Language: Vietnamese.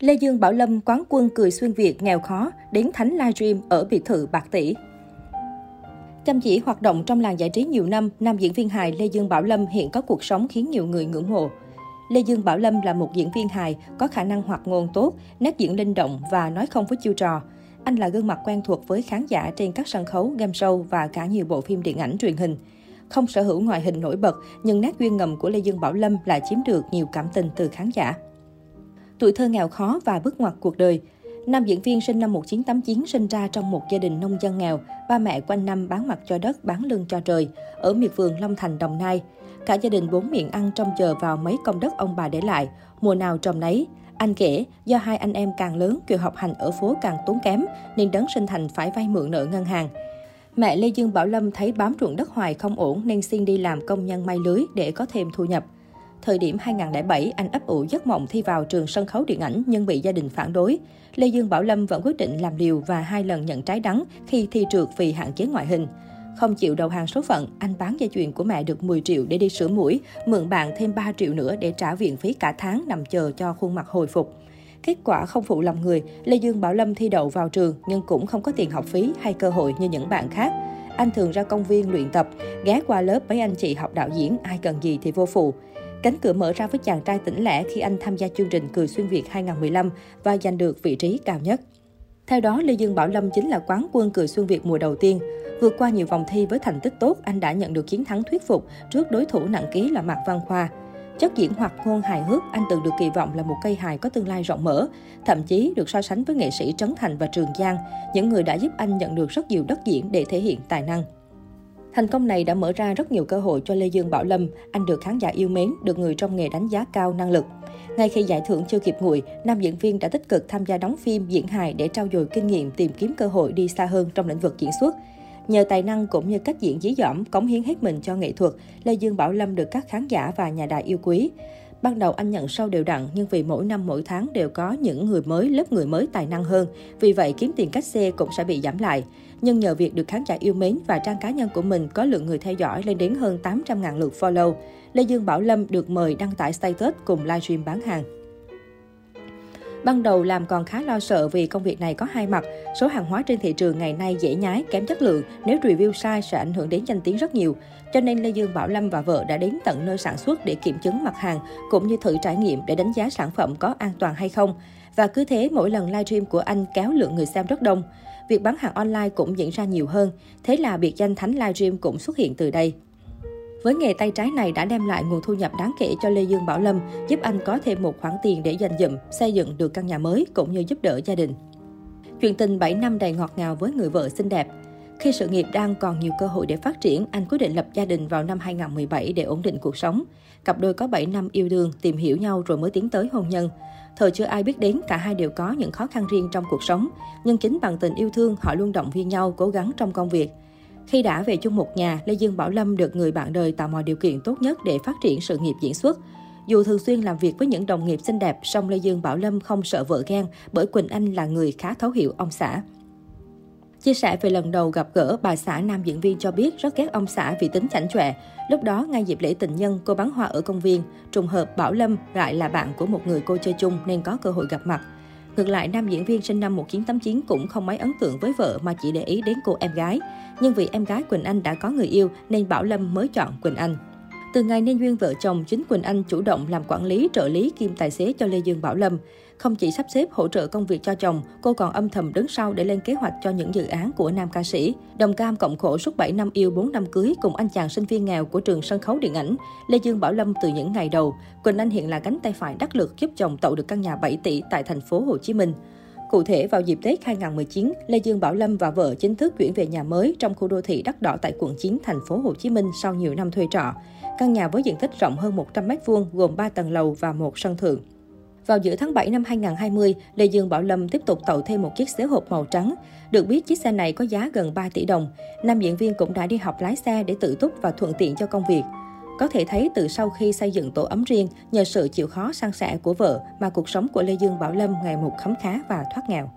Lê Dương Bảo Lâm quán quân cười xuyên Việt nghèo khó, đến thánh livestream ở biệt thự bạc tỷ. Chăm chỉ hoạt động trong làng giải trí nhiều năm, nam diễn viên hài Lê Dương Bảo Lâm hiện có cuộc sống khiến nhiều người ngưỡng mộ. Lê Dương Bảo Lâm là một diễn viên hài, có khả năng hoạt ngôn tốt, nét diễn linh động và nói không với chiêu trò. Anh là gương mặt quen thuộc với khán giả trên các sân khấu, game show và cả nhiều bộ phim điện ảnh truyền hình. Không sở hữu ngoại hình nổi bật, nhưng nét duyên ngầm của Lê Dương Bảo Lâm lại chiếm được nhiều cảm tình từ khán giả. Tuổi thơ nghèo khó và bước ngoặt cuộc đời. Nam diễn viên sinh năm 1989 sinh ra trong một gia đình nông dân nghèo, ba mẹ quanh năm bán mặt cho đất, bán lưng cho trời, ở miệt vườn Long Thành, Đồng Nai. Cả gia đình bốn miệng ăn trông chờ vào mấy công đất ông bà để lại, mùa nào trồng nấy. Anh kể, do hai anh em càng lớn, kiểu học hành ở phố càng tốn kém, nên đấng sinh thành phải vay mượn nợ ngân hàng. Mẹ Lê Dương Bảo Lâm thấy bám ruộng đất hoài không ổn nên xin đi làm công nhân may lưới để có thêm thu nhập. Thời điểm 2007, anh ấp ủ giấc mộng thi vào trường sân khấu điện ảnh nhưng bị gia đình phản đối. Lê Dương Bảo Lâm vẫn quyết định làm liều và hai lần nhận trái đắng khi thi trượt vì hạn chế ngoại hình. Không chịu đầu hàng số phận, anh bán dây chuyền của mẹ được 10 triệu để đi sửa mũi, mượn bạn thêm 3 triệu nữa để trả viện phí cả tháng nằm chờ cho khuôn mặt hồi phục. Kết quả không phụ lòng người, Lê Dương Bảo Lâm thi đậu vào trường nhưng cũng không có tiền học phí hay cơ hội như những bạn khác. Anh thường ra công viên luyện tập, ghé qua lớp mấy anh chị học đạo diễn, ai cần gì thì vô phụ. Cánh cửa mở ra với chàng trai tỉnh lẻ khi anh tham gia chương trình Cười Xuyên Việt 2015 và giành được vị trí cao nhất. Theo đó, Lê Dương Bảo Lâm chính là quán quân Cười xuyên Việt mùa đầu tiên. Vượt qua nhiều vòng thi với thành tích tốt, anh đã nhận được chiến thắng thuyết phục trước đối thủ nặng ký là Mạc Văn Khoa. Chất diễn hoạt ngôn hài hước, anh từng được kỳ vọng là một cây hài có tương lai rộng mở, thậm chí được so sánh với nghệ sĩ Trấn Thành và Trường Giang, những người đã giúp anh nhận được rất nhiều đất diễn để thể hiện tài năng. Thành công này đã mở ra rất nhiều cơ hội cho Lê Dương Bảo Lâm. Anh được khán giả yêu mến, được người trong nghề đánh giá cao năng lực. Ngay khi giải thưởng chưa kịp nguội, nam diễn viên đã tích cực tham gia đóng phim, diễn hài để trau dồi kinh nghiệm, tìm kiếm cơ hội đi xa hơn trong lĩnh vực diễn xuất. Nhờ tài năng cũng như cách diễn dí dỏm, cống hiến hết mình cho nghệ thuật, Lê Dương Bảo Lâm được các khán giả và nhà đài yêu quý. Ban đầu anh nhận sâu đều đặn nhưng vì mỗi năm mỗi tháng đều có những người mới, lớp người mới tài năng hơn. Vì vậy kiếm tiền cách xe cũng sẽ bị giảm lại. Nhưng nhờ việc được khán giả yêu mến và trang cá nhân của mình có lượng người theo dõi lên đến hơn 800.000 lượt follow, Lê Dương Bảo Lâm được mời đăng tải status cùng livestream bán hàng. Ban đầu làm còn khá lo sợ vì công việc này có hai mặt. Số hàng hóa trên thị trường ngày nay dễ nhái, kém chất lượng. Nếu review sai sẽ ảnh hưởng đến danh tiếng rất nhiều. Cho nên Lê Dương Bảo Lâm và vợ đã đến tận nơi sản xuất để kiểm chứng mặt hàng, cũng như thử trải nghiệm để đánh giá sản phẩm có an toàn hay không. Và cứ thế mỗi lần livestream của anh kéo lượng người xem rất đông. Việc bán hàng online cũng diễn ra nhiều hơn. Thế là biệt danh Thánh livestream cũng xuất hiện từ đây. Với nghề tay trái này đã đem lại nguồn thu nhập đáng kể cho Lê Dương Bảo Lâm, giúp anh có thêm một khoản tiền để dành dụm, xây dựng được căn nhà mới cũng như giúp đỡ gia đình. Chuyện tình 7 năm đầy ngọt ngào với người vợ xinh đẹp. Khi sự nghiệp đang còn nhiều cơ hội để phát triển, anh quyết định lập gia đình vào năm 2017 để ổn định cuộc sống. Cặp đôi có 7 năm yêu đương, tìm hiểu nhau rồi mới tiến tới hôn nhân. Thời chưa ai biết đến, cả hai đều có những khó khăn riêng trong cuộc sống. Nhưng chính bằng tình yêu thương, họ luôn động viên nhau, cố gắng trong công việc. Khi đã về chung một nhà, Lê Dương Bảo Lâm được người bạn đời tạo mọi điều kiện tốt nhất để phát triển sự nghiệp diễn xuất. Dù thường xuyên làm việc với những đồng nghiệp xinh đẹp, song Lê Dương Bảo Lâm không sợ vợ ghen bởi Quỳnh Anh là người khá thấu hiểu ông xã. Chia sẻ về lần đầu gặp gỡ, bà xã nam diễn viên cho biết rất ghét ông xã vì tính chảnh chọe. Lúc đó, ngay dịp lễ tình nhân, cô bán hoa ở công viên. Trùng hợp Bảo Lâm lại là bạn của một người cô chơi chung nên có cơ hội gặp mặt. Ngược lại, nam diễn viên sinh năm 1989 cũng không mấy ấn tượng với vợ mà chỉ để ý đến cô em gái. Nhưng vì em gái Quỳnh Anh đã có người yêu nên Bảo Lâm mới chọn Quỳnh Anh. Từ ngày nên duyên vợ chồng, chính Quỳnh Anh chủ động làm quản lý, trợ lý kim tài xế cho Lê Dương Bảo Lâm. Không chỉ sắp xếp hỗ trợ công việc cho chồng, cô còn âm thầm đứng sau để lên kế hoạch cho những dự án của nam ca sĩ. Đồng cam cộng khổ suốt 7 năm yêu 4 năm cưới cùng anh chàng sinh viên nghèo của trường sân khấu điện ảnh, Lê Dương Bảo Lâm từ những ngày đầu. Quỳnh Anh hiện là cánh tay phải đắc lực giúp chồng tậu được căn nhà 7 tỷ tại thành phố Hồ Chí Minh. Cụ thể, vào dịp Tết 2019, Lê Dương Bảo Lâm và vợ chính thức chuyển về nhà mới trong khu đô thị đắt đỏ tại quận 9, thành phố Hồ Chí Minh sau nhiều năm thuê trọ. Căn nhà với diện tích rộng hơn 100 m2, gồm 3 tầng lầu và một sân thượng. Vào giữa tháng 7 năm 2020, Lê Dương Bảo Lâm tiếp tục tậu thêm một chiếc xế hộp màu trắng. Được biết chiếc xe này có giá gần 3 tỷ đồng. Nam diễn viên cũng đã đi học lái xe để tự túc và thuận tiện cho công việc. Có thể thấy từ sau khi xây dựng tổ ấm riêng, nhờ sự chịu khó san sẻ của vợ mà cuộc sống của Lê Dương Bảo Lâm ngày một khấm khá và thoát nghèo.